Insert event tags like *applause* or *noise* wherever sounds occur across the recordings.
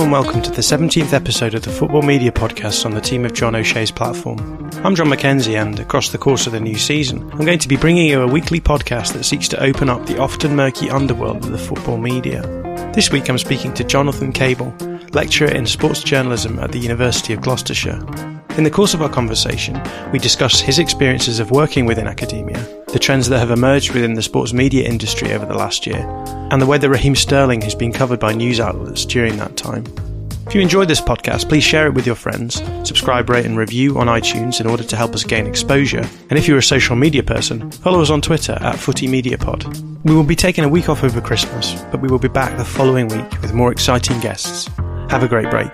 And welcome to the 17th episode of the Football Media Podcast on the team of John O'Shea's platform. I'm Jon Mackenzie, and across the course of the new season, I'm going to be bringing you a weekly podcast that seeks to open up the often murky underworld of the football media. This week I'm speaking to Jonathan Cable, lecturer in sports journalism at the University of Gloucestershire. In the course of our conversation, we discuss his experiences of working within academia, the trends that have emerged within the sports media industry over the last year, and the way that Raheem Sterling has been covered by news outlets during that time. If you enjoyed this podcast, please share it with your friends, subscribe, rate, and review on iTunes in order to help us gain exposure. And if you're a social media person, follow us on Twitter at FootyMediaPod. We will be taking a week off over Christmas, but we will be back the following week with more exciting guests. Have a great break.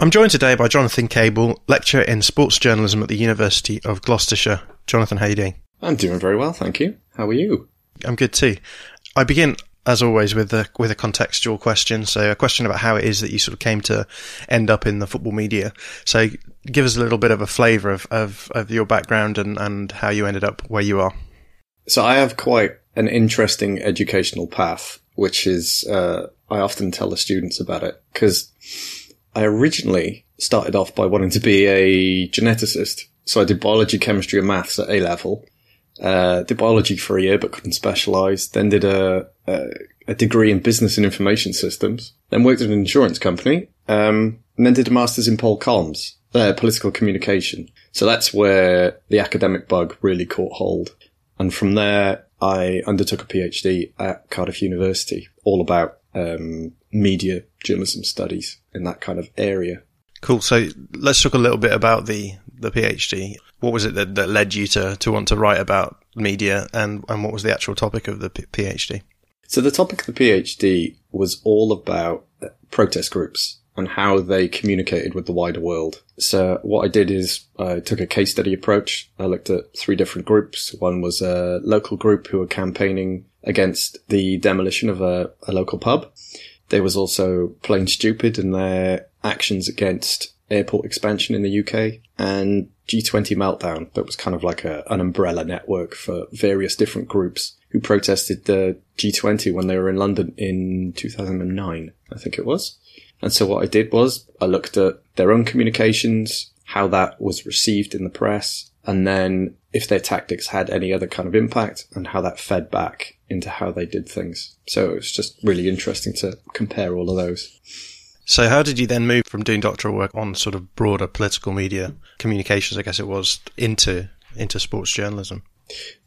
I'm joined today by Jonathan Cable, lecturer in sports journalism at the University of Gloucestershire. Jonathan, how are you doing? I'm doing very well, thank you. How are you? I'm good too. I begin, as always, with a with a contextual question. So, a question about how it is that you sort of came to end up in the football media. So, give us a little bit of a flavour of, of, of your background and, and how you ended up where you are. So, I have quite an interesting educational path, which is uh, I often tell the students about it because I originally started off by wanting to be a geneticist. So I did biology, chemistry, and maths at A level. Uh, did biology for a year, but couldn't specialize. Then did a, a, a, degree in business and information systems. Then worked at an insurance company. Um, and then did a master's in pol comms, uh, political communication. So that's where the academic bug really caught hold. And from there, I undertook a PhD at Cardiff University, all about um, media journalism studies in that kind of area. Cool. So let's talk a little bit about the the PhD. What was it that, that led you to to want to write about media, and and what was the actual topic of the P- PhD? So the topic of the PhD was all about uh, protest groups and how they communicated with the wider world. So what I did is I took a case study approach. I looked at three different groups. One was a local group who were campaigning against the demolition of a, a local pub. There was also Plane Stupid in their actions against airport expansion in the UK and G20 Meltdown that was kind of like a, an umbrella network for various different groups who protested the G20 when they were in London in 2009, I think it was. And so what I did was I looked at their own communications, how that was received in the press, and then if their tactics had any other kind of impact and how that fed back into how they did things. So it was just really interesting to compare all of those. So how did you then move from doing doctoral work on sort of broader political media communications, I guess it was, into into sports journalism?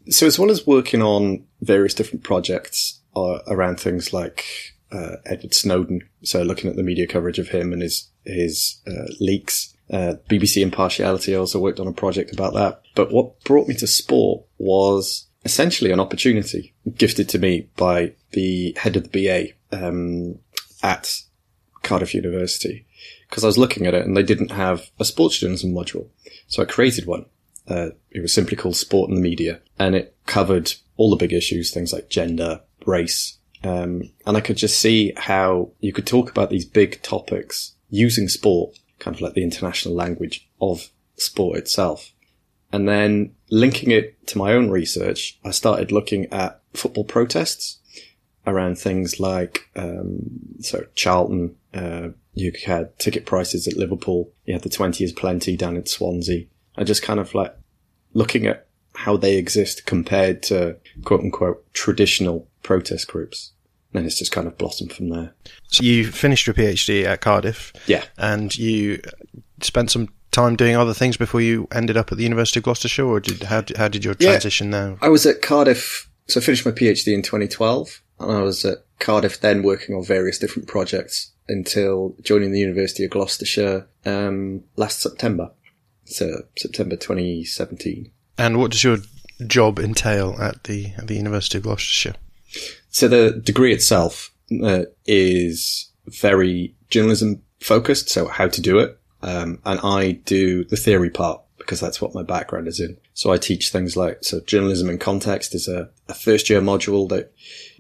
So as well as working on various different projects uh, around things like uh, Edward Snowden, so looking at the media coverage of him and his his uh, leaks, uh, BBC impartiality. I also worked on a project about that. But what brought me to sport was essentially an opportunity gifted to me by the head of the BA um, at Cardiff University because I was looking at it and they didn't have a sports journalism module. So I created one. Uh, it was simply called Sport and the Media and it covered all the big issues, things like gender, race. Um, and I could just see how you could talk about these big topics using sport, kind of like the international language of sport itself. And then linking it to my own research, I started looking at football protests around things like, um, so Charlton, uh, you had ticket prices at Liverpool. You had the 20 is plenty down at Swansea. I just kind of like looking at how they exist compared to quote unquote traditional protest groups. And it's just kind of blossomed from there. So you finished your PhD at Cardiff. Yeah. And you spent some time doing other things before you ended up at the University of Gloucestershire, or did how how did your transition yeah, there? I was at Cardiff, so I finished my PhD in 2012, and I was at Cardiff then working on various different projects until joining the University of Gloucestershire um, last September, so September 2017. And what does your job entail at the at the University of Gloucestershire? So the degree itself uh, is very journalism focused, so how to do it. Um, and I do the theory part because that's what my background is in. So I teach things like, so journalism in context is a, a first year module that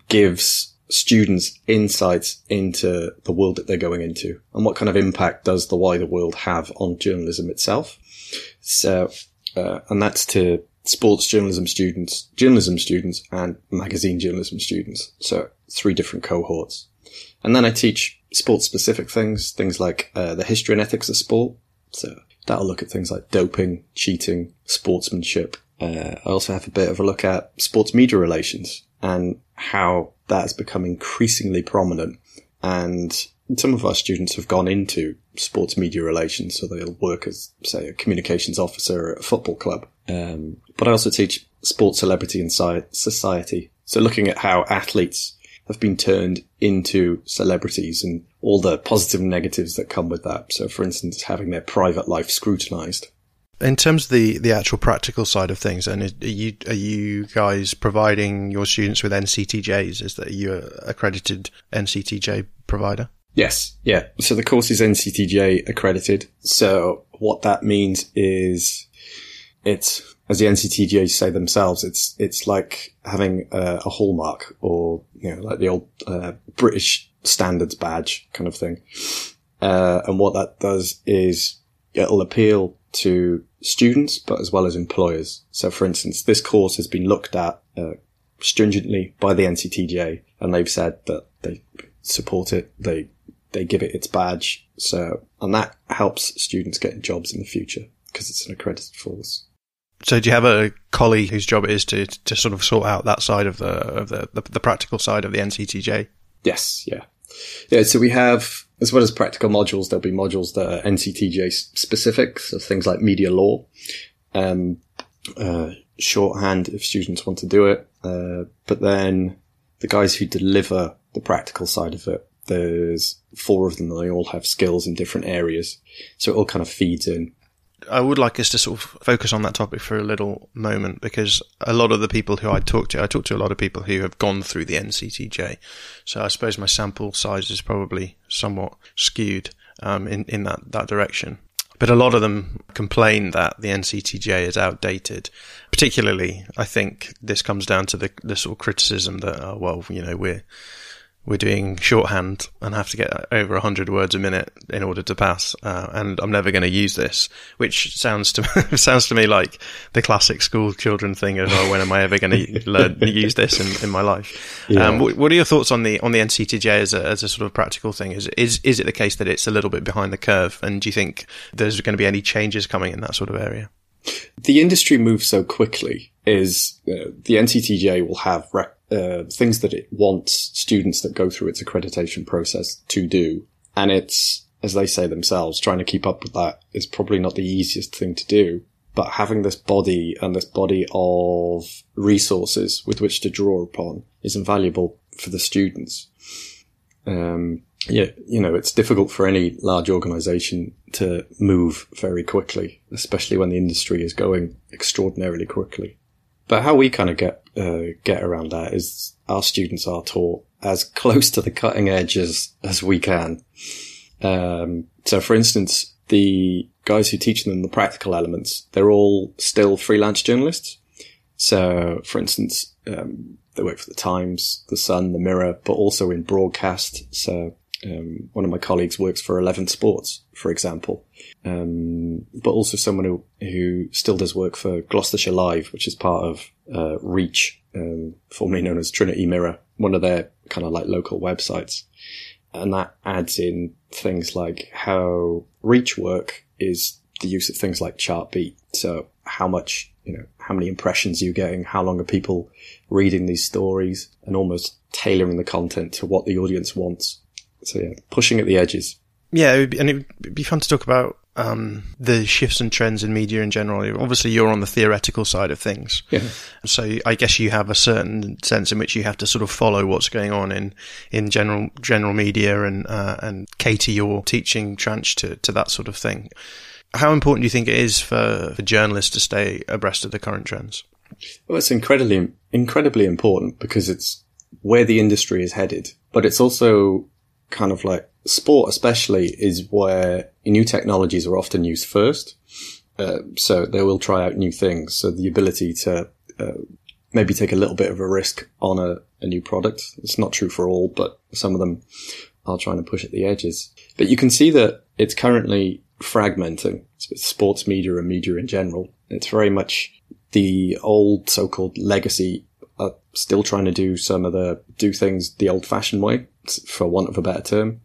gives students insights into the world that they're going into and what kind of impact does the wider world have on journalism itself. So, uh, and that's to sports journalism students, journalism students and magazine journalism students. So three different cohorts. And then I teach sports specific things, things like uh, the history and ethics of sport. So that'll look at things like doping, cheating, sportsmanship. Uh, I also have a bit of a look at sports media relations and how that has become increasingly prominent. And some of our students have gone into sports media relations, so they'll work as, say, a communications officer at a football club. Um, but I also teach sports celebrity and society. So looking at how athletes have been turned into celebrities and all the positive and negatives that come with that. So, for instance, having their private life scrutinized. In terms of the, the actual practical side of things, and are you are you guys providing your students with NCTJs? Is that you accredited NCTJ provider? Yes, yeah. So the course is NCTJ accredited. So what that means is it's as the NCTJ say themselves, it's it's like having a, a hallmark or you know like the old uh, British standards badge kind of thing. Uh, and what that does is it'll appeal to students, but as well as employers. So, for instance, this course has been looked at uh, stringently by the NCTJ, and they've said that they support it. They they give it its badge. So, and that helps students get jobs in the future because it's an accredited course. So do you have a colleague whose job it is to to sort of sort out that side of the of the, the, the practical side of the NCTJ? Yes, yeah, yeah. So we have as well as practical modules, there'll be modules that are NCTJ specific, so things like media law, um, uh, shorthand if students want to do it. Uh, but then the guys who deliver the practical side of it, there's four of them. and They all have skills in different areas, so it all kind of feeds in. I would like us to sort of focus on that topic for a little moment because a lot of the people who I talk to, I talk to a lot of people who have gone through the NCTJ. So I suppose my sample size is probably somewhat skewed um, in, in that, that direction. But a lot of them complain that the NCTJ is outdated. Particularly, I think this comes down to the, the sort of criticism that, oh, well, you know, we're, we're doing shorthand and have to get over 100 words a minute in order to pass uh, and i'm never going to use this which sounds to *laughs* sounds to me like the classic school children thing of oh when am i ever going *laughs* to learn to use this in, in my life? Yeah. um, what, what, are your thoughts on the on the nctj as a, as a sort of practical thing? Is is is it the case that it's a little bit behind the curve and do you think there's going to be any changes coming in that sort of area? The industry moves so quickly is uh, the nctj will have uh, things that it wants students that go through its accreditation process to do. And it's, as they say themselves, trying to keep up with that is probably not the easiest thing to do. But having this body and this body of resources with which to draw upon is invaluable for the students. Um, yeah, you know, it's difficult for any large organization to move very quickly, especially when the industry is going extraordinarily quickly. But how we kind of get uh, get around that is our students are taught as *laughs* close to the cutting edge as as we can. Um, so, for instance, the guys who teach them the practical elements, they're all still freelance journalists. So, for instance, um, they work for the Times, the Sun, the Mirror, but also in broadcast. So, um, one of my colleagues works for Eleven Sports, for example, um, but also someone who who still does work for Gloucestershire Live, which is part of uh, Reach, um, formerly known as Trinity Mirror, one of their kind of like local websites, and that adds in things like how Reach work is the use of things like Chartbeat. So how much you know, how many impressions you're getting, how long are people reading these stories, and almost tailoring the content to what the audience wants. So yeah, pushing at the edges. Yeah, it would be, and it would be fun to talk about um, the shifts and trends in media in general. Obviously, you're on the theoretical side of things. Yeah. So I guess you have a certain sense in which you have to sort of follow what's going on in, in general general media and uh, and cater your teaching tranche to, to that sort of thing. How important do you think it is for, for journalists to stay abreast of the current trends? Well, it's incredibly incredibly important because it's where the industry is headed, but it's also kind of like sport, especially, is where new technologies are often used first. Uh, so they will try out new things. So the ability to uh, maybe take a little bit of a risk on a, a new product. It's not true for all, but some of them are trying to push at the edges. But you can see that it's currently fragmenting sports media and media in general. It's very much the old so-called legacy are still trying to do some of the, do things the old fashioned way, for want of a better term.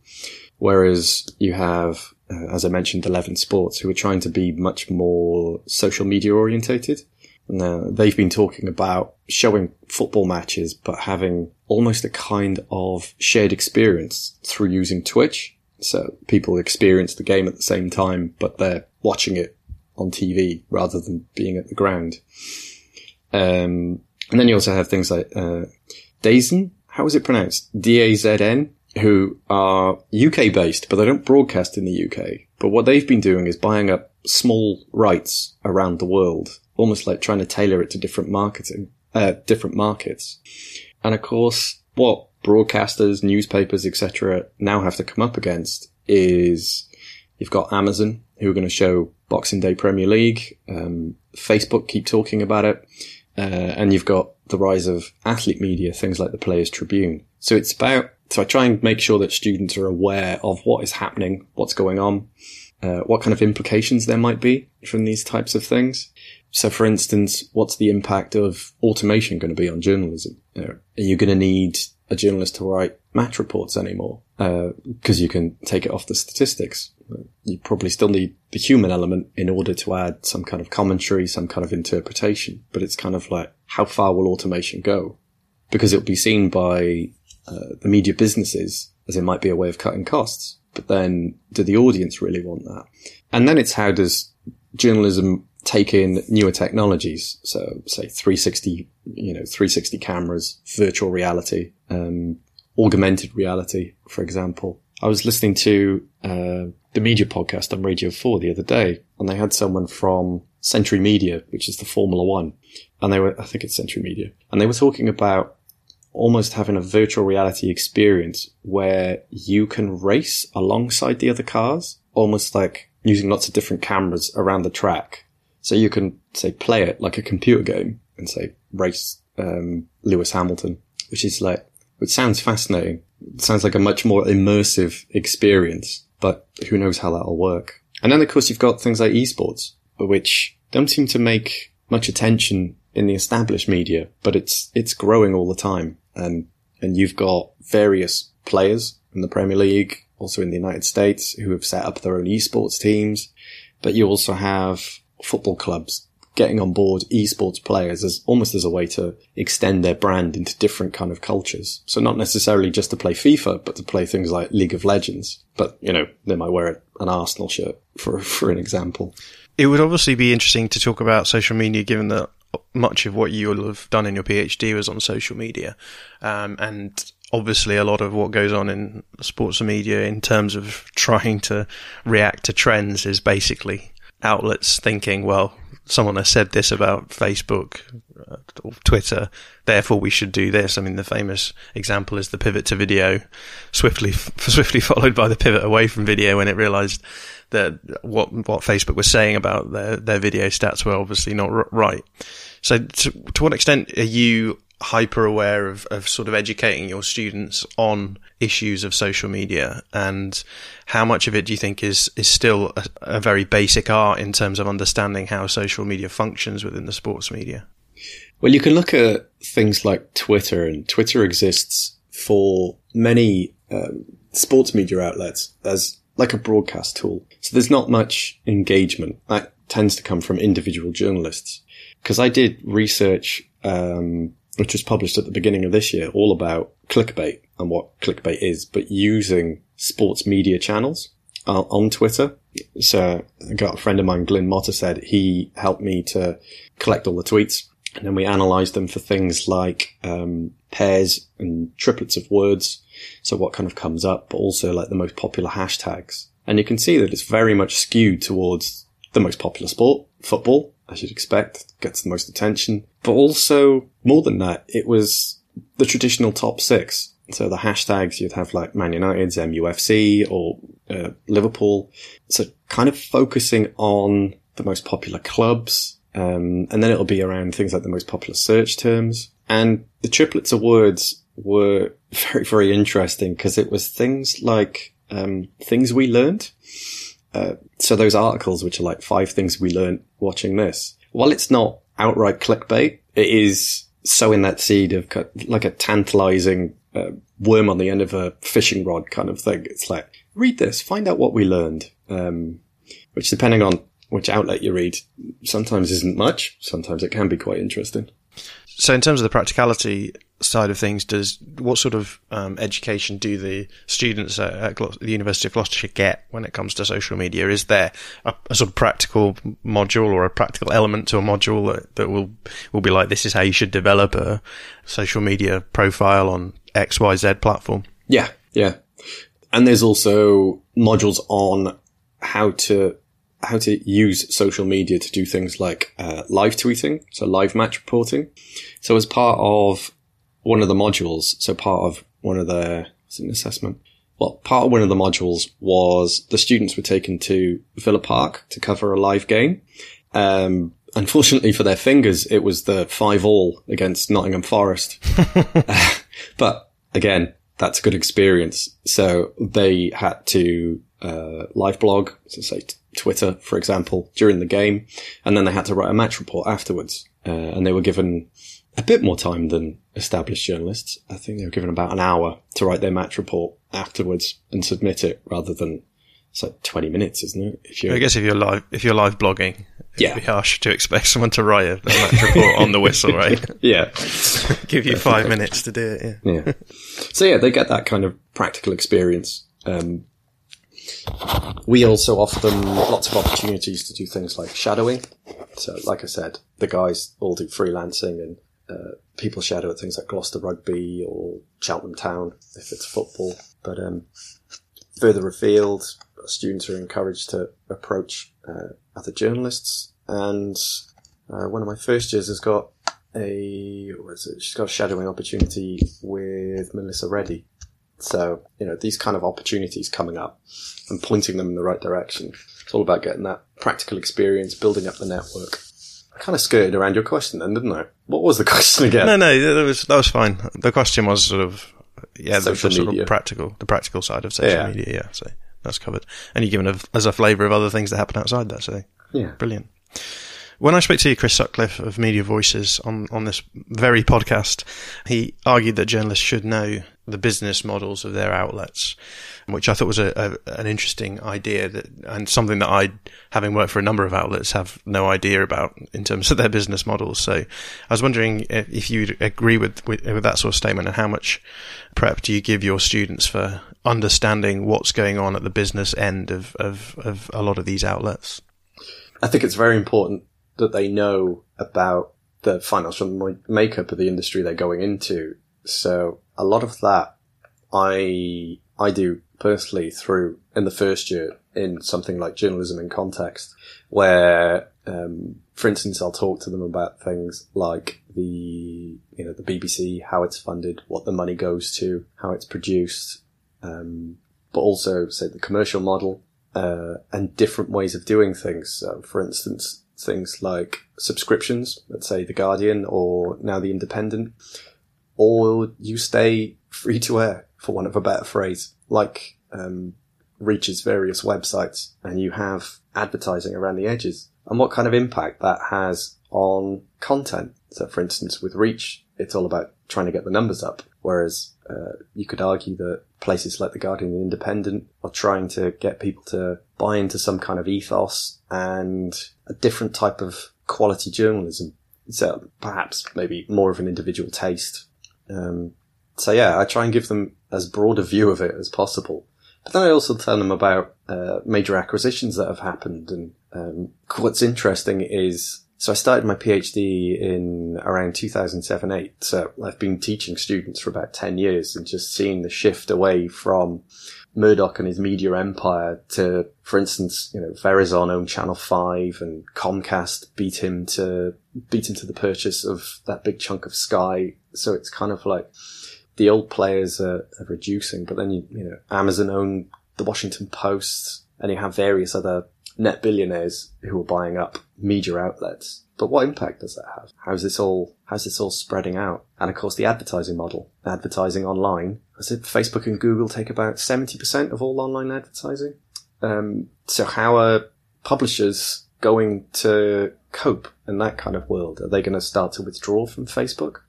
Whereas you have, uh, as I mentioned, Eleven Sports, who are trying to be much more social media orientated. Now, they've been talking about showing football matches, but having almost a kind of shared experience through using Twitch. So people experience the game at the same time, but they're watching it on TV rather than being at the ground. Um, and then you also have things like, uh, DAZN. How is it pronounced? D-A-Z-N, who are UK based, but they don't broadcast in the UK. But what they've been doing is buying up small rights around the world almost like trying to tailor it to different marketing, uh, different markets. And of course, what broadcasters, newspapers, etc. now have to come up against is you've got Amazon who are going to show Boxing Day Premier League. Um, Facebook keep talking about it. Uh, and you've got the rise of athlete media, things like the Players Tribune. So it's about, so I try and make sure that students are aware of what is happening, what's going on, uh, what kind of implications there might be from these types of things. So, for instance, what's the impact of automation going to be on journalism? Are you going to need a journalist to write match reports anymore? Because uh, you can take it off the statistics. You probably still need the human element in order to add some kind of commentary, some kind of interpretation. But it's kind of like, how far will automation go? Because it'll be seen by uh, the media businesses as it might be a way of cutting costs. But then, do the audience really want that? And then it's how does journalism take in newer technologies. So say 360, you know, 360 cameras, virtual reality, um, augmented reality, for example. I was listening to, uh, the media podcast on Radio 4 the other day and they had someone from Century Media, which is the Formula One. And they were, I think it's Century Media and they were talking about almost having a virtual reality experience where you can race alongside the other cars, almost like using lots of different cameras around the track so you can say play it like a computer game and say race um, Lewis Hamilton, which is like which sounds fascinating. It sounds like a much more immersive experience, but who knows how that'll work. And then of course you've got things like esports, which don't seem to make much attention in the established media, but it's it's growing all the time. And and you've got various players in the Premier League, also in the United States, who have set up their own esports teams. But you also have football clubs getting on board esports players as almost as a way to extend their brand into different kind of cultures. So not necessarily just to play FIFA, but to play things like League of Legends. But, you know, they might wear an Arsenal shirt for, *laughs* for an example. It would obviously be interesting to talk about social media given that much of what you'll have done in your PhD was on social media. Um, and obviously a lot of what goes on in sports media in terms of trying to react to trends is basically outlets thinking, well, someone has said this about Facebook uh, or Twitter, therefore we should do this. I mean, the famous example is the pivot to video, swiftly *laughs* swiftly followed by the pivot away from video when it realised that what what Facebook was saying about their their video stats were obviously not right. So, to, to what extent are you hyper aware of, of sort of educating your students on issues of social media? And how much of it do you think is is still a, a, very basic art in terms of understanding how social media functions within the sports media? Well you can look at things like twitter and twitter exists for many um, sports media outlets as like a broadcast tool. So there's not much engagement that tends to come from individual journalists. Because i did research um, which was published at the beginning of this year, all about clickbait and what clickbait is, but using sports media channels uh, on Twitter. So I got a friend of mine, Glyn Motter, said he helped me to collect all the tweets and then we analyzed them for things like um, pairs and triplets of words. So what kind of comes up, but also like the most popular hashtags. And you can see that it's very much skewed towards the most popular sport, football, as you'd expect, gets the most attention. But also, more than that, it was the traditional top six. So the hashtags you'd have like Man United's MUFC or uh, Liverpool. So kind of focusing on the most popular clubs, Um, and then it'll be around things like the most popular search terms. And the triplets of words were *laughs* very, very interesting because it was things like, um, things we learned. Uh, so those articles, which are like five things we learned watching this, while it's not outright clickbait, it is sowing that seed of like a tantalizing uh, worm on the end of a fishing rod kind of thing. It's like, read this, find out what we learned. Um, which depending on which outlet you read, sometimes isn't much. Sometimes it can be quite interesting. So, in terms of the practicality side of things, does what sort of um, education do the students at, at the University of Gloucestershire get when it comes to social media? Is there a, a, sort of practical module or a practical element to a module that, that will will be like this is how you should develop a social media profile on X Y Z platform? Yeah, yeah, and there's also modules on how to how to use social media to do things like uh, live tweeting, so live match reporting. So as part of one of the modules, so part of one of the was an assessment. Well, part of one of the modules was the students were taken to Villa Park to cover a live game. Um, unfortunately for their fingers, it was the five all against Nottingham Forest. *laughs* *laughs* but again, that's a good experience. So they had to uh, live blog, so say Twitter, for example, during the game, and then they had to write a match report afterwards. Uh, and they were given a bit more time than established journalists. I think they were given about an hour to write their match report afterwards and submit it, rather than it's like twenty minutes, isn't it? If you I guess if you're live, if you're live blogging, yeah. it'd be harsh to expect *laughs* someone to write a, a match report on the whistle, right? *laughs* yeah, *laughs* give you five minutes to do it. Yeah. yeah. So yeah, they get that kind of practical experience. Um, we also offer them lots of opportunities to do things like shadowing. So, like I said, the guys all do freelancing and uh, people shadow at things like Gloucester Rugby or Cheltenham Town if it's football. But um, further afield, students are encouraged to approach uh, other journalists. And uh, one of my first years has got a? She's got a shadowing opportunity with Melissa Reddy. So you know these kind of opportunities coming up and pointing them in the right direction. It's all about getting that practical experience, building up the network. Kind of skirted around your question then, didn't I? What was the *laughs* question again? No, no, that was that was fine. The question was sort of yeah, the, the sort of practical, the practical side of social yeah. media. Yeah, so that's covered. And you're given a, as a flavour of other things that happen outside that. So yeah, brilliant. When I spoke to Chris Sutcliffe of Media Voices on, on this very podcast, he argued that journalists should know the business models of their outlets which I thought was a, a, an interesting idea that, and something that I, having worked for a number of outlets, have no idea about in terms of their business models. So I was wondering if, if you agree with, with, with that sort of statement and how much prep do you give your students for understanding what's going on at the business end of, of, of a lot of these outlets? I think it's very important that they know about the financial makeup of the industry they're going into. So a lot of that I I do personally through in the first year in something like journalism in context, where, um, for instance, I'll talk to them about things like the, you know, the BBC, how it's funded, what the money goes to, how it's produced, um, but also say the commercial model, uh, and different ways of doing things. So, for instance, things like subscriptions, let's say the Guardian or now the Independent, or you stay free to air, for want of a better phrase like um, Reach's various websites and you have advertising around the edges and what kind of impact that has on content. So, for instance, with Reach, it's all about trying to get the numbers up, whereas uh, you could argue that places like The Guardian and Independent are trying to get people to buy into some kind of ethos and a different type of quality journalism. So perhaps maybe more of an individual taste. Um, so yeah, I try and give them as broad a view of it as possible. But then I also tell them about uh, major acquisitions that have happened. And um, what's interesting is, so I started my PhD in around 2007-8. So I've been teaching students for about 10 years and just seeing the shift away from Murdoch and his media empire to, for instance, you know, Verizon owned Channel 5 and Comcast beat him to, beat him to the purchase of that big chunk of Sky. So it's kind of like, the old players are, are reducing, but then you, you know, Amazon own the Washington Post and you have various other net billionaires who are buying up media outlets. But what impact does that have? How's this all, how's this all spreading out? And of course the advertising model, advertising online. I said Facebook and Google take about 70% of all online advertising. Um, so how are publishers going to cope in that kind of world? Are they going to start to withdraw from Facebook?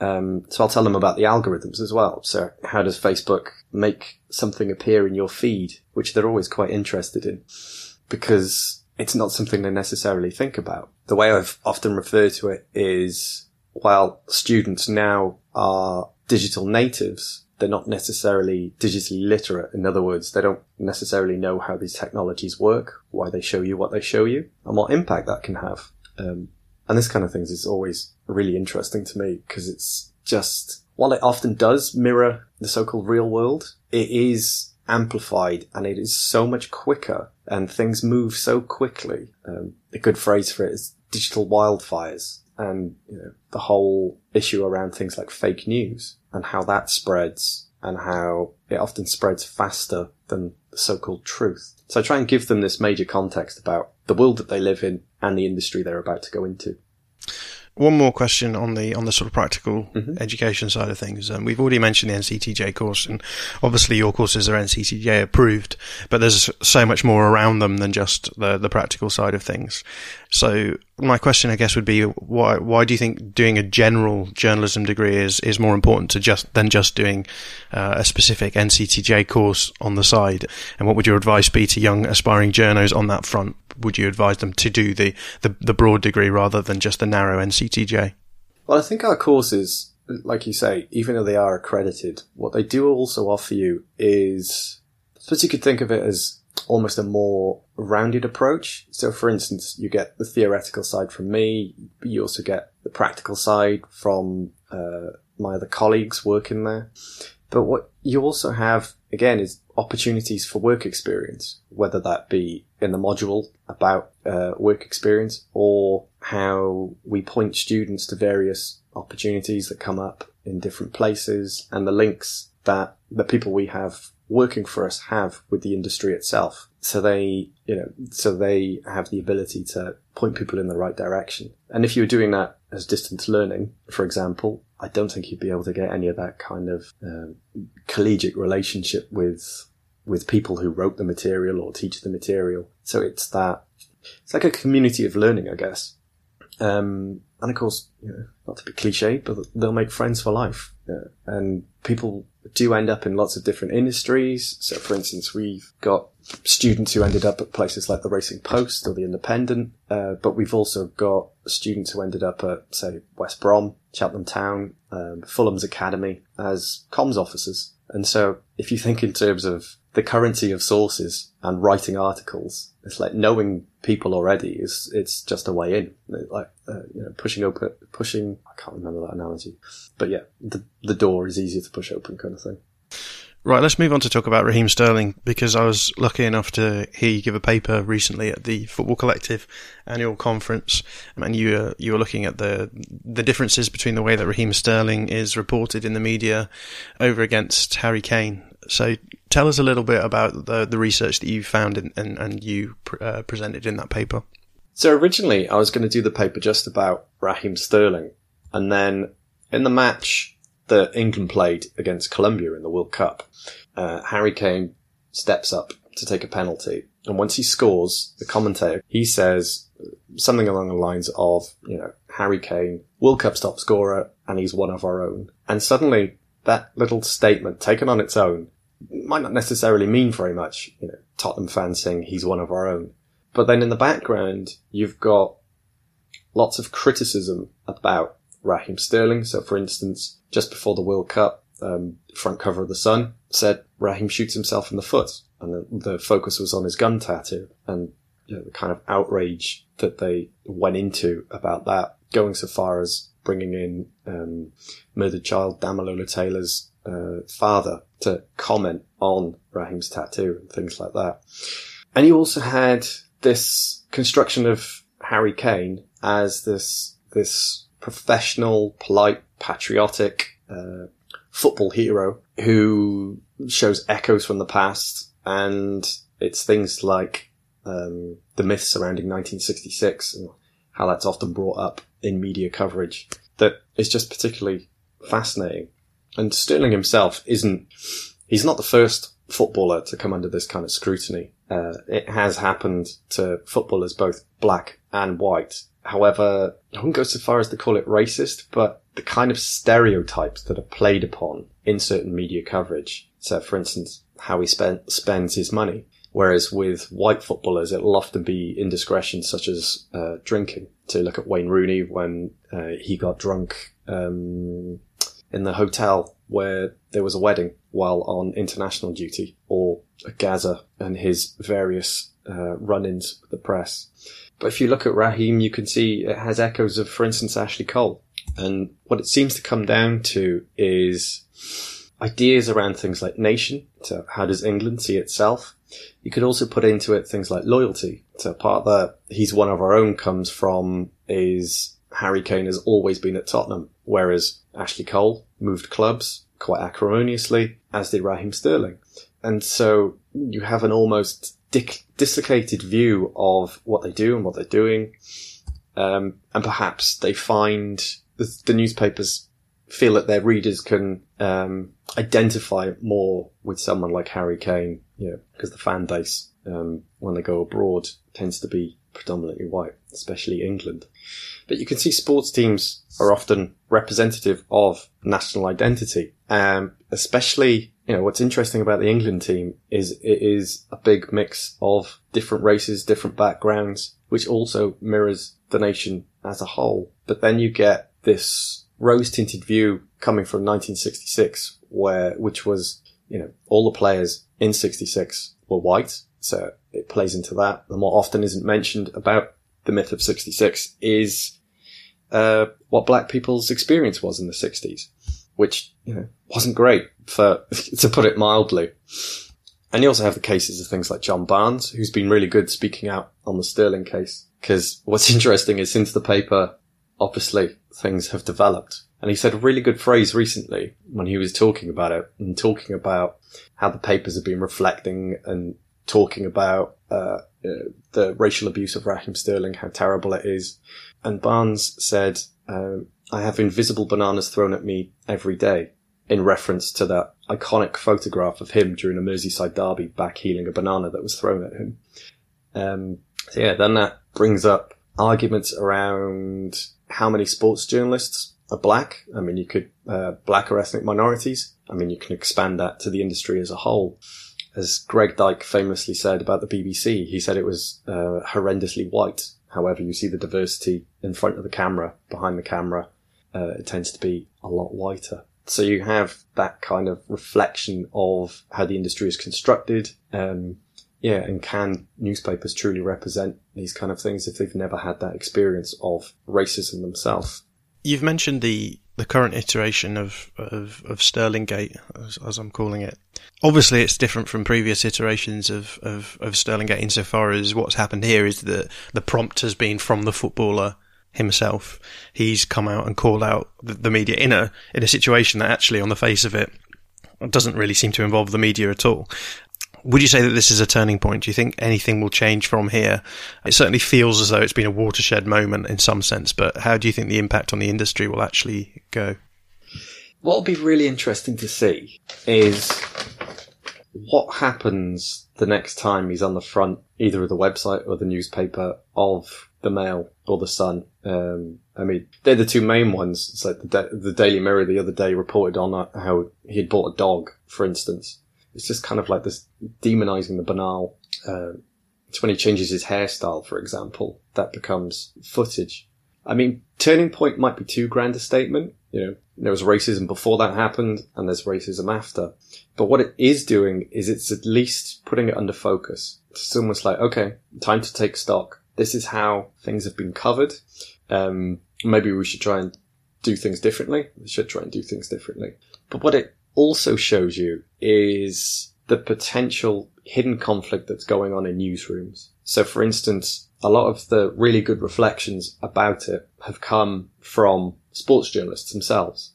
Um, so I'll tell them about the algorithms as well. So how does Facebook make something appear in your feed, which they're always quite interested in? Because it's not something they necessarily think about. The way I've often referred to it is while students now are digital natives, they're not necessarily digitally literate. In other words, they don't necessarily know how these technologies work, why they show you what they show you, and what impact that can have. Um, and this kind of things is always really interesting to me because it's just, while it often does mirror the so-called real world, it is amplified and it is so much quicker and things move so quickly. Um, a good phrase for it is digital wildfires and you know, the whole issue around things like fake news and how that spreads and how it often spreads faster than the so-called truth. So I try and give them this major context about the world that they live in and the industry they're about to go into. One more question on the on the sort of practical mm-hmm. education side of things. Um, we've already mentioned the NCTJ course, and obviously your courses are NCTJ approved, but there's so much more around them than just the the practical side of things. So my question, I guess, would be why why do you think doing a general journalism degree is is more important to just than just doing uh, a specific NCTJ course on the side? And what would your advice be to young aspiring journos on that front? Would you advise them to do the the, the broad degree rather than just the narrow NCTJ? Well, I think our courses, like you say, even though they are accredited, what they do also offer you is, I suppose you could think of it as almost a more rounded approach. So, for instance, you get the theoretical side from me. You also get the practical side from uh, my other colleagues working there. But what you also have, again, is opportunities for work experience, whether that be in the module about uh, work experience or how we point students to various opportunities that come up in different places and the links that the people we have working for us have with the industry itself. So they, you know, so they have the ability to point people in the right direction. And if you were doing that as distance learning, for example, I don't think you'd be able to get any of that kind of um, collegiate relationship with with people who wrote the material or teach the material. So it's that it's like a community of learning, I guess. Um, and of course, you know, not to be cliche, but they'll make friends for life. Yeah. And people do end up in lots of different industries. So, for instance, we've got students who ended up at places like the Racing Post or the Independent, uh, but we've also got students who ended up at, say, West Brom, Cheltenham Town, um, Fulham's Academy as comms officers. And so, if you think in terms of the currency of sources and writing articles, it's like knowing people already is it's just a way in. Like uh, you know, pushing open, pushing. I can't remember that analogy, but yeah, the the door is easier to push open, kind of thing. Right, let's move on to talk about Raheem Sterling because I was lucky enough to hear you give a paper recently at the Football Collective annual conference, and you uh, you were looking at the the differences between the way that Raheem Sterling is reported in the media over against Harry Kane. So, tell us a little bit about the the research that you found and and you uh, presented in that paper. So originally, I was going to do the paper just about Raheem Sterling, and then in the match that England played against Colombia in the World Cup, uh, Harry Kane steps up to take a penalty. And once he scores, the commentator, he says something along the lines of, you know, Harry Kane, World Cup top scorer, and he's one of our own. And suddenly that little statement taken on its own might not necessarily mean very much, you know, Tottenham fans saying he's one of our own. But then in the background, you've got lots of criticism about Raheem Sterling. So for instance, just before the World Cup, um, front cover of the Sun said Raheem shoots himself in the foot, and the, the focus was on his gun tattoo and you know, the kind of outrage that they went into about that, going so far as bringing in um, murdered child Damilola Taylor's uh, father to comment on Raheem's tattoo and things like that. And you also had this construction of Harry Kane as this this professional, polite, patriotic uh, football hero who shows echoes from the past, and it's things like um, the myth surrounding 1966 and how that's often brought up in media coverage that is just particularly fascinating. And Sterling himself isn't, he's not the first footballer to come under this kind of scrutiny. Uh, it has happened to footballers both black and white. However, I wouldn't go so far as to call it racist, but the kind of stereotypes that are played upon in certain media coverage. So, for instance, how he spend, spends his money. Whereas with white footballers, it'll often be indiscretions such as uh, drinking. To look at Wayne Rooney when uh, he got drunk um, in the hotel where there was a wedding while on international duty, or Gazza and his various uh, run-ins with the press. But if you look at Raheem, you can see it has echoes of, for instance, Ashley Cole. And what it seems to come down to is ideas around things like nation. So how does England see itself? You could also put into it things like loyalty. So part that he's one of our own comes from is Harry Kane has always been at Tottenham, whereas Ashley Cole moved clubs quite acrimoniously, as did Raheem Sterling. And so you have an almost dic- dislocated view of what they do and what they're doing. Um, and perhaps they find the, the, newspapers feel that their readers can um, identify more with someone like Harry Kane, you know, because the fan base um, when they go abroad tends to be predominantly white, especially England. But you can see sports teams are often representative of national identity. Um, especially, you know, what's interesting about the England team is it is a big mix of different races, different backgrounds, which also mirrors the nation as a whole. But then you get this rose tinted view coming from 1966 where, which was, you know, all the players in 66 were white. So it plays into that. And what often isn't mentioned about the myth of 66 is, uh, what black people's experience was in the 60s, which, you know, wasn't great for, *laughs* to put it mildly. And you also have the cases of things like John Barnes, who's been really good speaking out on the Sterling case. Cause what's *laughs* interesting is since the paper, obviously things have developed. And he said a really good phrase recently when he was talking about it and talking about how the papers have been reflecting and talking about uh, uh, the racial abuse of Raheem Sterling, how terrible it is. And Barnes said, uh, I have invisible bananas thrown at me every day in reference to that iconic photograph of him during a Merseyside derby backheeling a banana that was thrown at him. Um, so yeah, then that brings up arguments around how many sports journalists are black. I mean, you could, uh, black or ethnic minorities. I mean, you can expand that to the industry as a whole as Greg Dyke famously said about the BBC, he said it was uh, horrendously white. However, you see the diversity in front of the camera, behind the camera, uh, it tends to be a lot whiter. So you have that kind of reflection of how the industry is constructed. Um, yeah, and can newspapers truly represent these kind of things if they've never had that experience of racism themselves? You've mentioned the the current iteration of of, of Sterling Gate, as, as, I'm calling it. Obviously, it's different from previous iterations of, of, of Sterling Gate insofar as what's happened here is that the prompt has been from the footballer himself. He's come out and called out the, media in a in a situation that actually, on the face of it, doesn't really seem to involve the media at all. Would you say that this is a turning point? Do you think anything will change from here? It certainly feels as though it's been a watershed moment in some sense, but how do you think the impact on the industry will actually go? What will be really interesting to see is what happens the next time he's on the front, either of the website or the newspaper of the Mail or the Sun. Um, I mean, they're the two main ones. It's like the, da- the Daily Mirror the other day reported on how he had bought a dog, for instance, it's just kind of like this demonizing the banal. Uh, it's when he changes his hairstyle, for example, that becomes footage. I mean, turning point might be too grand a statement. You know, there was racism before that happened and there's racism after. But what it is doing is it's at least putting it under focus. It's almost like, okay, time to take stock. This is how things have been covered. Um, maybe we should try and do things differently. We should try and do things differently. But what it also shows you is the potential hidden conflict that's going on in newsrooms. So for instance, a lot of the really good reflections about it have come from sports journalists themselves.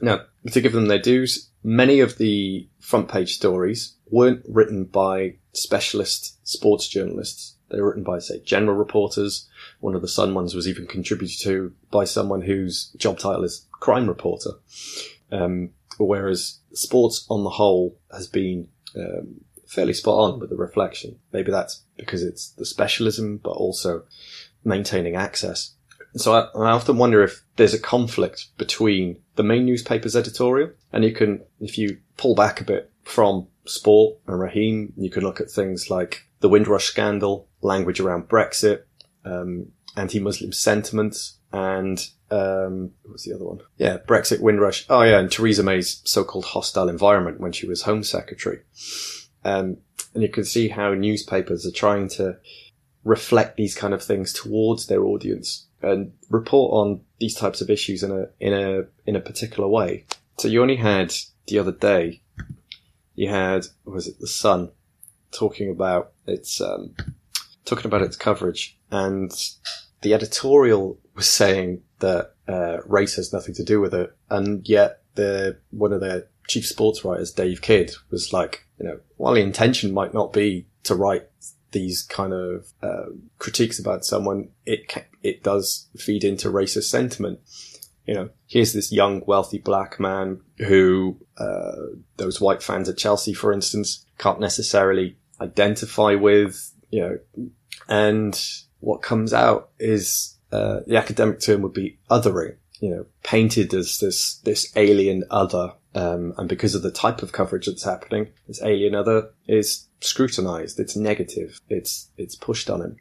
Now, to give them their dues, many of the front page stories weren't written by specialist sports journalists. They were written by, say, general reporters. One of the Sun ones was even contributed to by someone whose job title is crime reporter. Um, whereas sports on the whole has been um, fairly spot on with the reflection. Maybe that's because it's the specialism, but also maintaining access. So I, I, often wonder if there's a conflict between the main newspaper's editorial, and you can, if you pull back a bit from sport and Raheem, you can look at things like the Windrush scandal, language around Brexit, um, anti-Muslim sentiments, and um, what was the other one? Yeah, Brexit, Windrush. Oh yeah, and Theresa May's so-called hostile environment when she was Home Secretary. Um, and you can see how newspapers are trying to reflect these kind of things towards their audience and report on these types of issues in a in a in a particular way. So you only had the other day, you had was it the Sun talking about its um, talking about its coverage, and the editorial was saying that uh, race has nothing to do with it, and yet the one of their chief sports writers, Dave Kidd, was like, you know, while the intention might not be to write these kind of uh, critiques about someone, it it does feed into racist sentiment. You know, here's this young, wealthy black man who uh, those white fans at Chelsea, for instance, can't necessarily identify with. You know, and what comes out is uh, the academic term would be othering. You know, painted as this this alien other um, and because of the type of coverage that's happening, this alien other is scrutinized. It's negative. It's, it's pushed on him.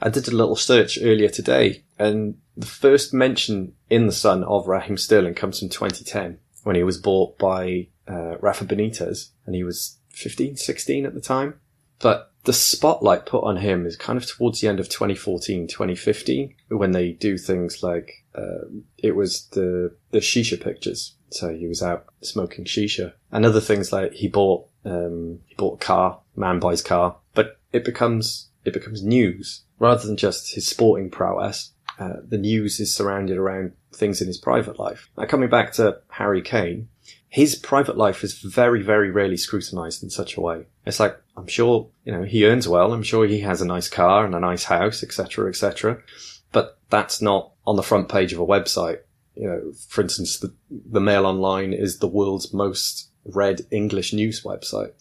I did a little search earlier today and the first mention in the Sun of Raheem Sterling comes from 2010 when he was bought by uh, Rafa Benitez and he was 15, 16 at the time. But the spotlight put on him is kind of towards the end of 2014, 2015 when they do things like, uh, it was the, the shisha pictures so he was out smoking shisha and other things like he bought, um, he bought a car, man buys car, but it becomes, it becomes news rather than just his sporting prowess. Uh, the news is surrounded around things in his private life. Now coming back to Harry Kane, his private life is very, very rarely scrutinized in such a way. It's like, I'm sure, you know, he earns well. I'm sure he has a nice car and a nice house, etc., etc. But that's not on the front page of a website you know, for instance, the, the Mail Online is the world's most read English news website.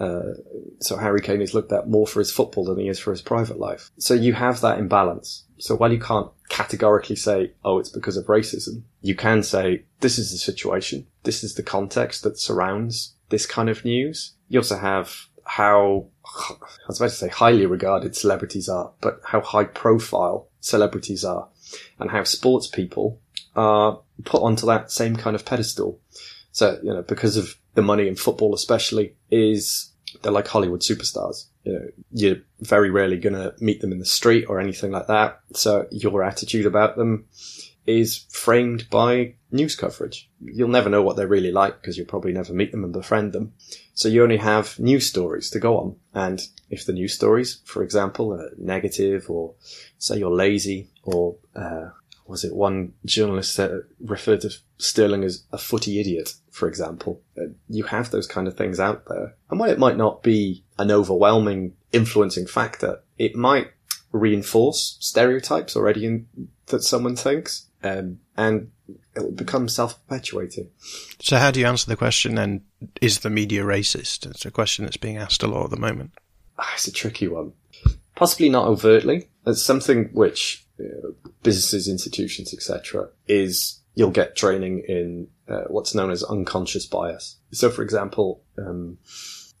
Uh, so Harry Kane is looked at more for his football than he is for his private life. So you have that imbalance. So while you can't categorically say, oh, it's because of racism, you can say, this is the situation. This is the context that surrounds this kind of news. You also have how, I was about to say highly regarded celebrities are, but how high profile celebrities are and how sports people are put onto that same kind of pedestal. So, you know, because of the money in football, especially, is they're like Hollywood superstars. You know, you're very rarely going to meet them in the street or anything like that. So your attitude about them is framed by news coverage. You'll never know what they're really like because you'll probably never meet them and befriend them. So you only have news stories to go on. And if the news stories, for example, are negative or say you're lazy or uh, was it one journalist that referred to Sterling as a footy idiot, for example. Uh, you have those kind of things out there. And while it might not be an overwhelming influencing factor, it might reinforce stereotypes already in, that someone thinks. Um, and it will become self-perpetuating. So how do you answer the question then, is the media racist? It's a question that's being asked a lot at the moment. Ah, it's a tricky one. Possibly not overtly. It's something which businesses, institutions, etc., is you'll get training in uh, what's known as unconscious bias. So, for example, um,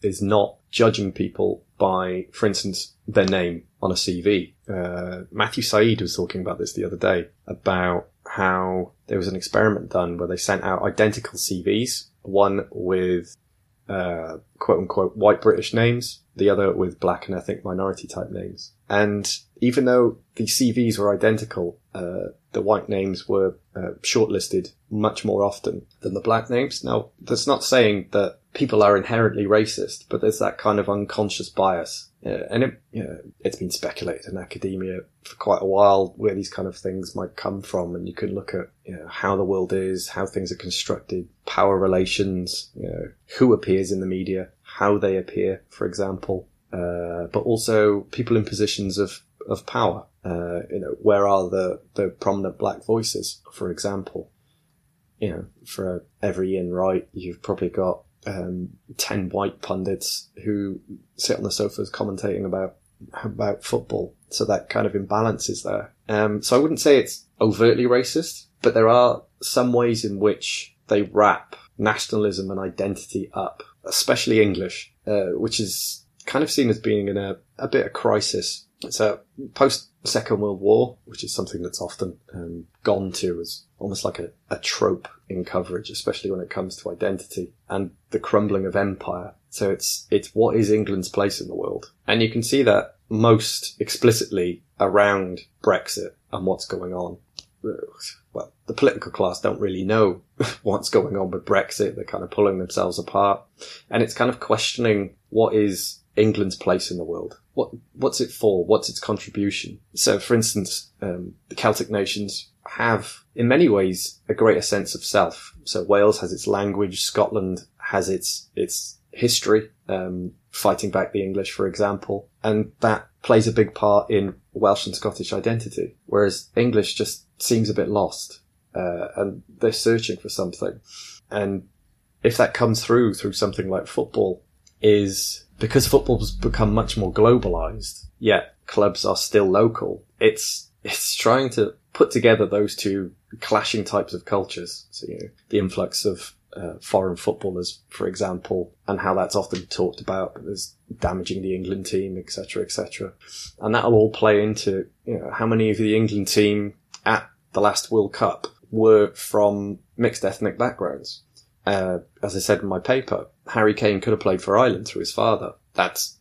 is not judging people by, for instance, their name on a CV. Uh, Matthew Syed was talking about this the other day about how there was an experiment done where they sent out identical CVs, one with uh, quote unquote white British names, the other with black and ethnic minority type names. And even though the CVs were identical, uh, the white names were uh, shortlisted much more often than the black names. Now, that's not saying that people are inherently racist, but there's that kind of unconscious bias. Uh, and it, you know, it's been speculated in academia for quite a while where these kind of things might come from. And you can look at you know, how the world is, how things are constructed, power relations, you know, who appears in the media, how they appear, for example. uh, but also people in positions of, of power. Uh, you know, where are the, the prominent black voices, for example? You know, for every Ian Wright, you've probably got um, 10 white pundits who sit on the sofas commentating about about football. So that kind of imbalance is there. Um, so I wouldn't say it's overtly racist, but there are some ways in which they wrap nationalism and identity up, especially English, uh, which is kind of seen as being in a, a bit of crisis. So post Second World War, which is something that's often um, gone to as almost like a, a trope in coverage, especially when it comes to identity and the crumbling of empire. So it's it's what is England's place in the world, and you can see that most explicitly around Brexit and what's going on. Well, the political class don't really know *laughs* what's going on with Brexit. They're kind of pulling themselves apart, and it's kind of questioning what is England's place in the world. What what's it for? What's its contribution? So, for instance, um, the Celtic nations have, in many ways, a greater sense of self. So Wales has its language, Scotland has its its history, um, fighting back the English, for example, and that plays a big part in Welsh and Scottish identity. Whereas English just seems a bit lost, uh, and they're searching for something. And if that comes through through something like football, is because football's become much more globalized, yet clubs are still local. It's it's trying to put together those two clashing types of cultures. So you know, the influx of uh, foreign footballers, for example, and how that's often talked about as damaging the England team, etc., etc. And that'll all play into you know how many of the England team at the last World Cup were from mixed ethnic backgrounds. Uh, as I said in my paper, Harry Kane could have played for Ireland through his father. That's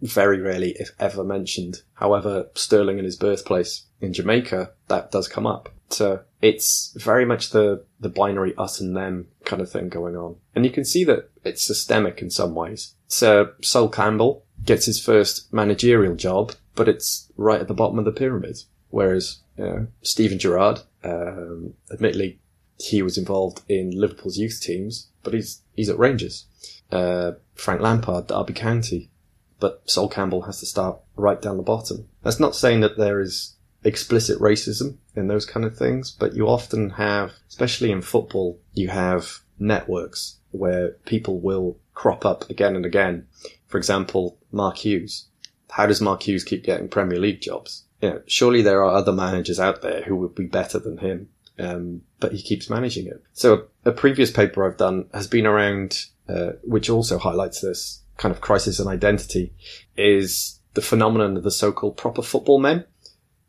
very rarely, if ever, mentioned. However, Sterling and his birthplace in Jamaica, that does come up. So it's very much the, the binary us and them kind of thing going on. And you can see that it's systemic in some ways. So Sol Campbell gets his first managerial job, but it's right at the bottom of the pyramid. Whereas, you know, Steven Gerrard, um, admittedly, he was involved in Liverpool's youth teams, but he's, he's at Rangers. Uh, Frank Lampard, Derby County. But Sol Campbell has to start right down the bottom. That's not saying that there is explicit racism in those kind of things, but you often have, especially in football, you have networks where people will crop up again and again. For example, Mark Hughes. How does Mark Hughes keep getting Premier League jobs? You know, surely there are other managers out there who would be better than him. Um, but he keeps managing it. So a previous paper I've done has been around, uh, which also highlights this kind of crisis in identity, is the phenomenon of the so-called proper football men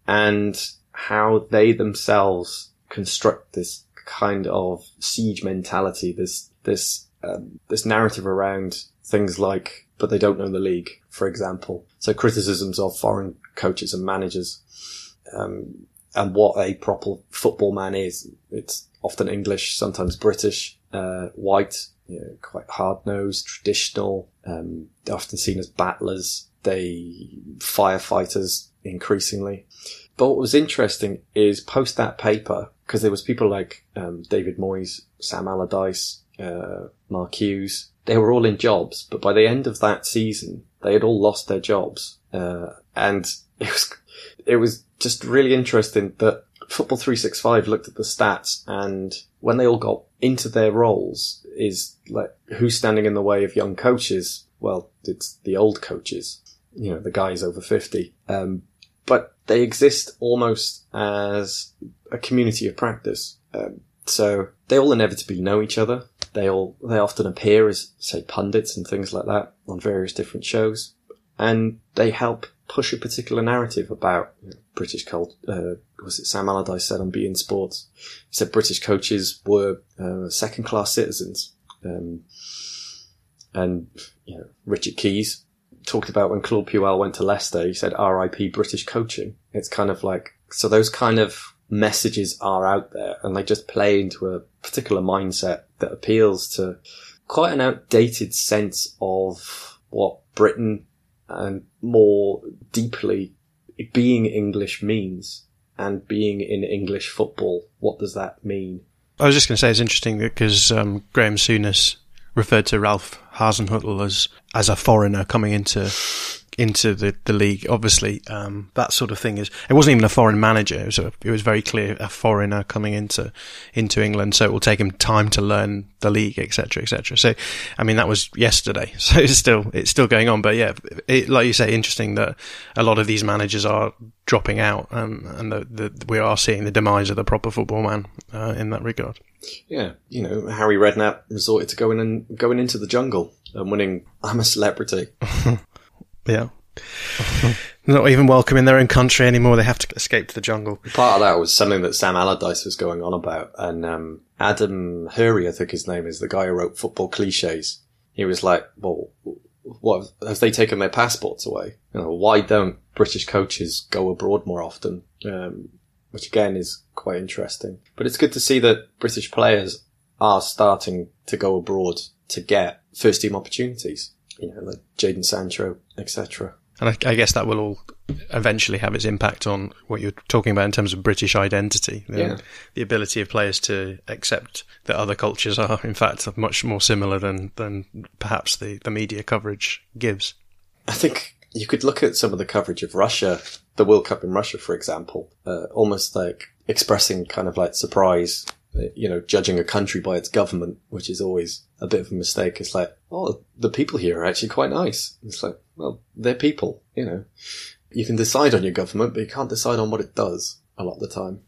and how they themselves construct this kind of siege mentality, this this um, this narrative around things like, but they don't know the league, for example. So criticisms of foreign coaches and managers, um, and what a proper football man is. It's often English, sometimes British, uh, white, you know, quite hard nosed, traditional, um, often seen as battlers. They firefighters increasingly. But what was interesting is post that paper, because there was people like um, David Moyes, Sam Allardyce, uh, Mark Hughes. They were all in jobs, but by the end of that season, they had all lost their jobs, uh, and it was it was just really interesting that Football 365 looked at the stats and when they all got into their roles is like who's standing in the way of young coaches? Well, it's the old coaches, you know, the guys over 50. Um, but they exist almost as a community of practice. Um, so they all inevitably know each other. They all, they often appear as, say, pundits and things like that on various different shows. And they help push a particular narrative about you know, British cult. Uh, was it Sam Allardyce said on beIN Sports? He said British coaches were uh, second class citizens. Um, and you know, Richard Keys talked about when Claude Puel went to Leicester. He said "R.I.P. British coaching." It's kind of like so those kind of messages are out there, and they just play into a particular mindset that appeals to quite an outdated sense of what Britain and more deeply being English means and being in English football. What does that mean? I was just going to say it's interesting because um, Graeme Souness referred to Ralph Hasenhüttl as as a foreigner coming into into the, the league, obviously, um, that sort of thing is, it wasn't even a foreign manager. It was, a, it was very clear a foreigner coming into, into England. So it will take him time to learn the league, etc., etc. So, I mean, that was yesterday. *laughs* So it's still, it's still going on. But yeah, it, like you say, interesting that a lot of these managers are dropping out um, and the, the, we are seeing the demise of the proper football man, uh, in that regard. Yeah. You know, Harry Redknapp resorted to going and going into the jungle and winning I'm a celebrity. *laughs* Yeah. *laughs* Not even welcome in their own country anymore. They have to escape to the jungle. Part of that was something that Sam Allardyce was going on about. And um, Adam Hurrey, I think his name is, the guy who wrote Football Cliches. He was like, well, what have they taken their passports away? You know, why don't British coaches go abroad more often? Um, which again is quite interesting. But it's good to see that British players are starting to go abroad to get first team opportunities you know, like Jadon Sancho, etc. And I, I, guess that will all eventually have its impact on what you're talking about in terms of British identity. The, yeah. the ability of players to accept that other cultures are, in fact, much more similar than, than perhaps the, the media coverage gives. I think you could look at some of the coverage of Russia, the World Cup in Russia, for example, uh, almost like expressing kind of like surprise you know, judging a country by its government, which is always a bit of a mistake. It's like, oh, the people here are actually quite nice. It's like, well, they're people, you know. You can decide on your government, but you can't decide on what it does a lot of the time.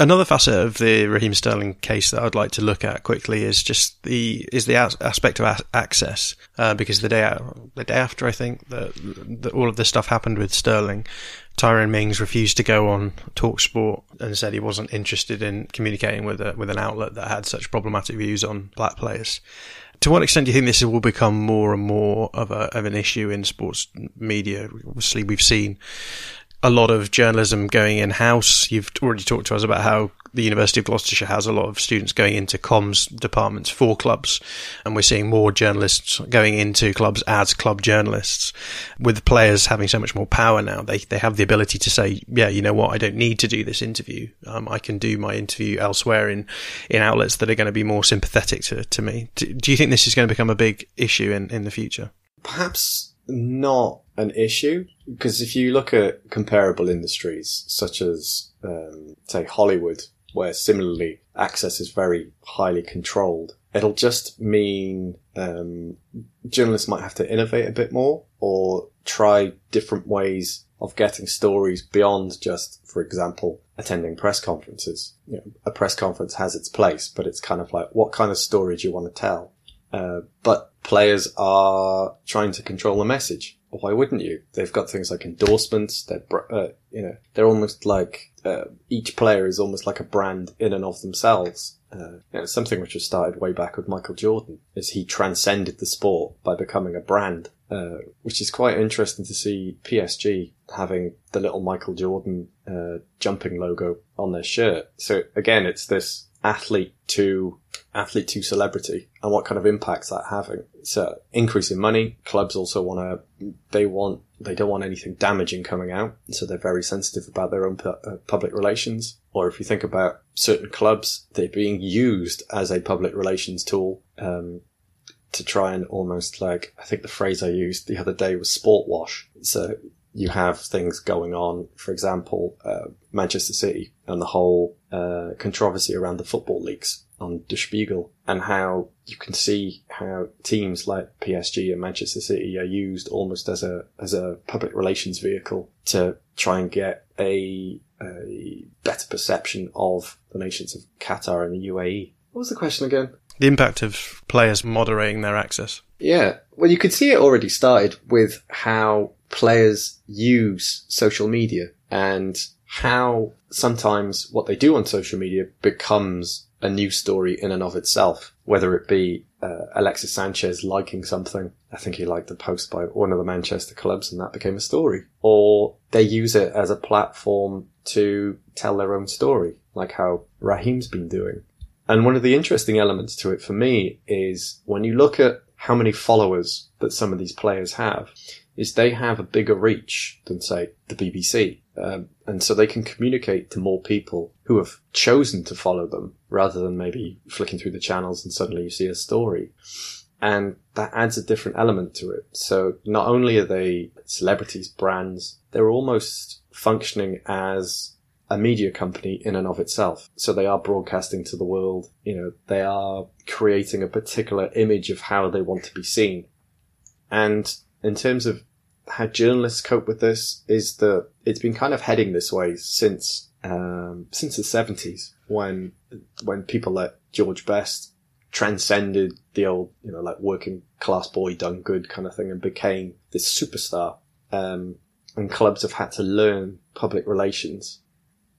Another facet of the Raheem Sterling case that I'd like to look at quickly is just the is the aspect of access uh, because the day the day after I think that, all of this stuff happened with Sterling, Tyrone Mings refused to go on Talksport and said he wasn't interested in communicating with a, with an outlet that had such problematic views on black players. To what extent do you think this will become more and more of, a, of an issue in sports media? Obviously, we've seen a lot of journalism going in house. You've already talked to us about how the University of Gloucestershire has a lot of students going into comms departments for clubs, and we're seeing more journalists going into clubs as club journalists. With players having so much more power now, they they have the ability to say, "Yeah, you know what? I don't need to do this interview. Um, I can do my interview elsewhere in in outlets that are going to be more sympathetic to to me." Do, do you think this is going to become a big issue in in the future? Perhaps not an issue because if you look at comparable industries such as, um, say, Hollywood, where similarly access is very highly controlled, it'll just mean um, journalists might have to innovate a bit more or try different ways of getting stories beyond just, for example, attending press conferences. You know, a press conference has its place, but it's kind of like, what kind of story do you want to tell? Uh, but players are trying to control the message. Why wouldn't you? They've got things like endorsements. They're, uh, you know, they're almost like uh, each player is almost like a brand in and of themselves. Uh, you know, something which was started way back with Michael Jordan, is he transcended the sport by becoming a brand, uh, which is quite interesting to see PSG having the little Michael Jordan uh, jumping logo on their shirt. So again, it's this athlete to athlete to celebrity and what kind of impacts that having. So increase in money. Clubs also want to, they want, they don't want anything damaging coming out. So they're very sensitive about their own pu- uh, public relations. Or if you think about certain clubs, they're being used as a public relations tool, um, to try and almost like, I think the phrase I used the other day was sport wash. So you have things going on, for example, uh, Manchester City and the whole uh, controversy around the Football Leaks on Der Spiegel and how you can see how teams like PSG and Manchester City are used almost as a as a public relations vehicle to try and get a, a better perception of the nations of Qatar and the UAE. What was the question again? The impact of players moderating their access. Yeah. Well, you could see it already started with how players use social media and how sometimes what they do on social media becomes a news story in and of itself, whether it be uh, Alexis Sanchez liking something. I think he liked a post by one of the Manchester clubs and that became a story. Or they use it as a platform to tell their own story, like how Raheem's been doing. And one of the interesting elements to it for me is when you look at how many followers that some of these players have, is they have a bigger reach than say the BBC. Um, and so they can communicate to more people who have chosen to follow them rather than maybe flicking through the channels and suddenly you see a story. And that adds a different element to it. So not only are they celebrities, brands, they're almost functioning as a media company in and of itself. So they are broadcasting to the world. You know, they are creating a particular image of how they want to be seen. And in terms of how journalists cope with this is that it's been kind of heading this way since um, since the seventies when when people like George Best transcended the old you know like working class boy done good kind of thing and became this superstar. Um, and clubs have had to learn public relations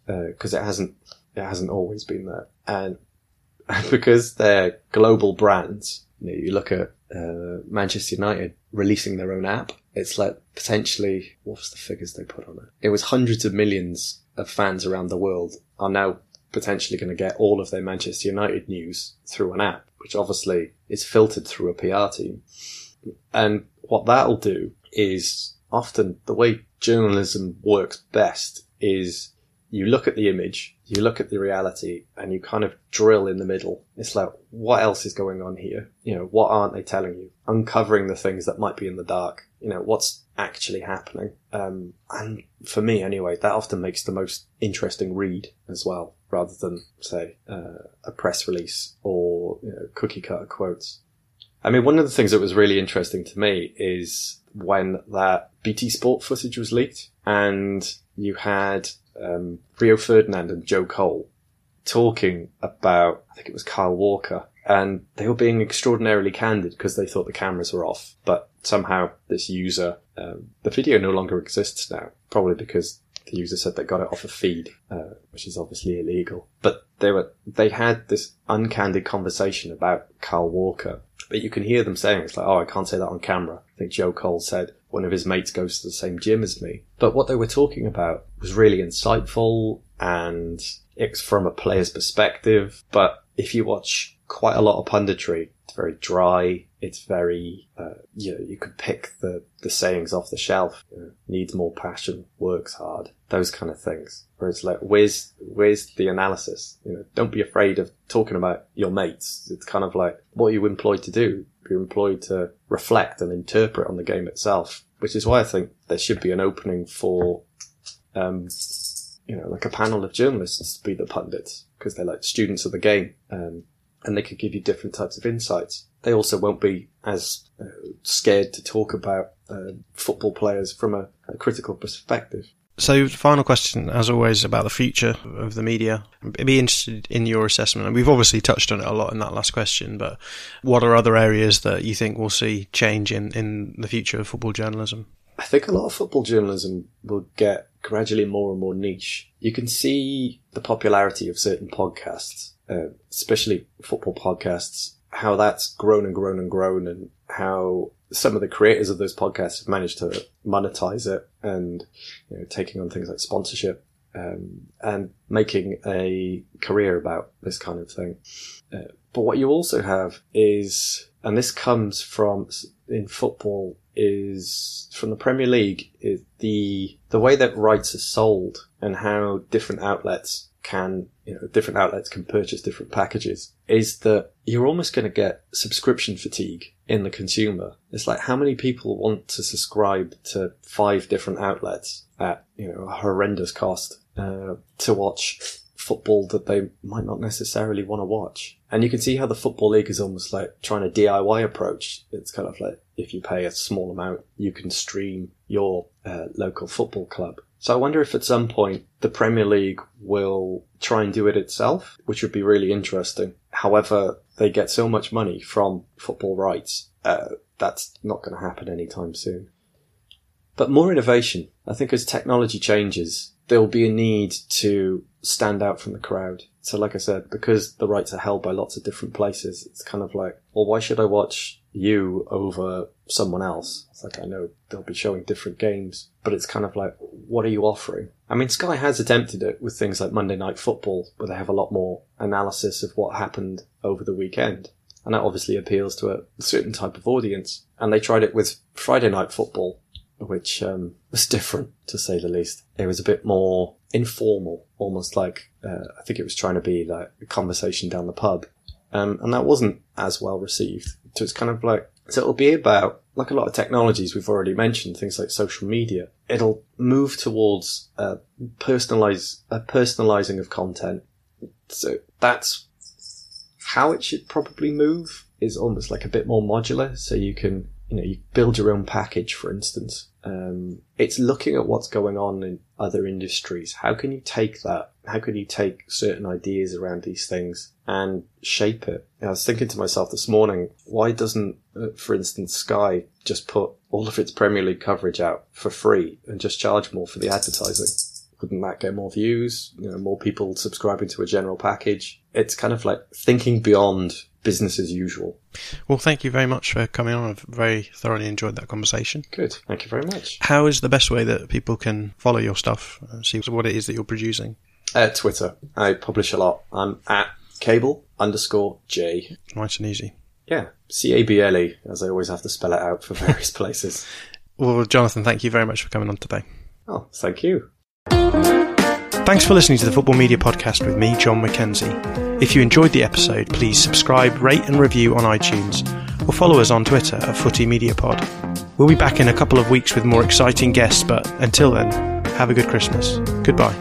because uh, it hasn't it hasn't always been there, and *laughs* because they're global brands. You, know, you look at uh, Manchester United releasing their own app. It's like potentially what's the figures they put on it? It was hundreds of millions of fans around the world are now potentially going to get all of their Manchester United news through an app, which obviously is filtered through a PR team. And what that'll do is often the way journalism works best is you look at the image, you look at the reality, and you kind of drill in the middle. It's like, what else is going on here? You know, what aren't they telling you? Uncovering the things that might be in the dark. You know, what's actually happening? Um, and for me, anyway, that often makes the most interesting read as well, rather than say uh, a press release or you know, cookie cutter quotes. I mean, one of the things that was really interesting to me is when that BT Sport footage was leaked, and you had um, Rio Ferdinand and Joe Cole talking about, I think it was Kyle Walker, and they were being extraordinarily candid because they thought the cameras were off. But somehow this user, um, the video no longer exists now, probably because the user said they got it off a feed, uh, which is obviously illegal. But they were, they had this uncandid conversation about Kyle Walker, but you can hear them saying it's like, oh, I can't say that on camera. I think Joe Cole said one of his mates goes to the same gym as me. But what they were talking about was really insightful and it's from a player's perspective. But if you watch quite a lot of punditry, very dry. It's very, uh, you know, you could pick the, the sayings off the shelf. You know, needs more passion, works hard, those kind of things. Where it's like, where's, where's the analysis? You know, don't be afraid of talking about your mates. It's kind of like, what are you employed to do? You're employed to reflect and interpret on the game itself, which is why I think there should be an opening for, um, you know, like a panel of journalists to be the pundits because they're like students of the game. Um, and they could give you different types of insights. They also won't be as uh, scared to talk about uh, football players from a, a critical perspective. So, final question, as always, about the future of the media. I'd be interested in your assessment. And we've obviously touched on it a lot in that last question, but what are other areas that you think we'll see change in, in the future of football journalism? I think a lot of football journalism will get gradually more and more niche. You can see the popularity of certain podcasts, uh, especially football podcasts, how that's grown and grown and grown and how some of the creators of those podcasts have managed to monetize it and you know, taking on things like sponsorship um, and making a career about this kind of thing. Uh, but what you also have is, and this comes from in football, is from the Premier League, is the the way that rights are sold and how different outlets can, you know, different outlets can purchase different packages is that you're almost going to get subscription fatigue in the consumer. It's like how many people want to subscribe to five different outlets at, you know, a horrendous cost, uh, to watch football that they might not necessarily want to watch. And you can see how the Football League is almost like trying a DIY approach. It's kind of like if you pay a small amount, you can stream your uh, local football club. So I wonder if at some point the Premier League will try and do it itself, which would be really interesting. However, they get so much money from football rights, uh, that's not going to happen anytime soon. But more innovation. I think as technology changes, there'll be a need to stand out from the crowd. So like I said, because the rights are held by lots of different places, it's kind of like, well, why should I watch you over someone else. It's like I know they'll be showing different games, but it's kind of like, what are you offering? I mean, Sky has attempted it with things like Monday Night Football, where they have a lot more analysis of what happened over the weekend. And that obviously appeals to a certain type of audience. And they tried it with Friday Night Football, which um, *laughs* was different to say the least. It was a bit more informal, almost like uh, I think it was trying to be like a conversation down the pub um, and that wasn't as well received. So it's kind of like so it'll be about like a lot of technologies we've already mentioned, things like social media. It'll move towards uh, personalize a personalizing of content. So that's how it should probably move. Is almost like a bit more modular, so you can you know you build your own package, for instance. Um, it's looking at what's going on in other industries. How can you take that? How can you take certain ideas around these things and shape it? I was thinking to myself this morning, why doesn't, uh, for instance, Sky just put all of its Premier League coverage out for free and just charge more for the advertising? Wouldn't that get more views? You know, more people subscribing to a general package? It's kind of like thinking beyond business as usual. Well, thank you very much for coming on. I've very thoroughly enjoyed that conversation. Good. Thank you very much. How is the best way that people can follow your stuff and see what it is that you're producing? Uh, Twitter. I publish a lot. I'm at cable underscore J. Nice and easy. Yeah. C A B L E, as I always have to spell it out for *laughs* various places. Well, Jonathan, thank you very much for coming on today. Oh, thank you. Thanks for listening to the Football Media Podcast with me, Jon Mackenzie. If you enjoyed the episode, please subscribe, rate, and review on iTunes, or follow us on Twitter at Footy Media Pod. We'll be back in a couple of weeks with more exciting guests, but until then, have a good Christmas. Goodbye.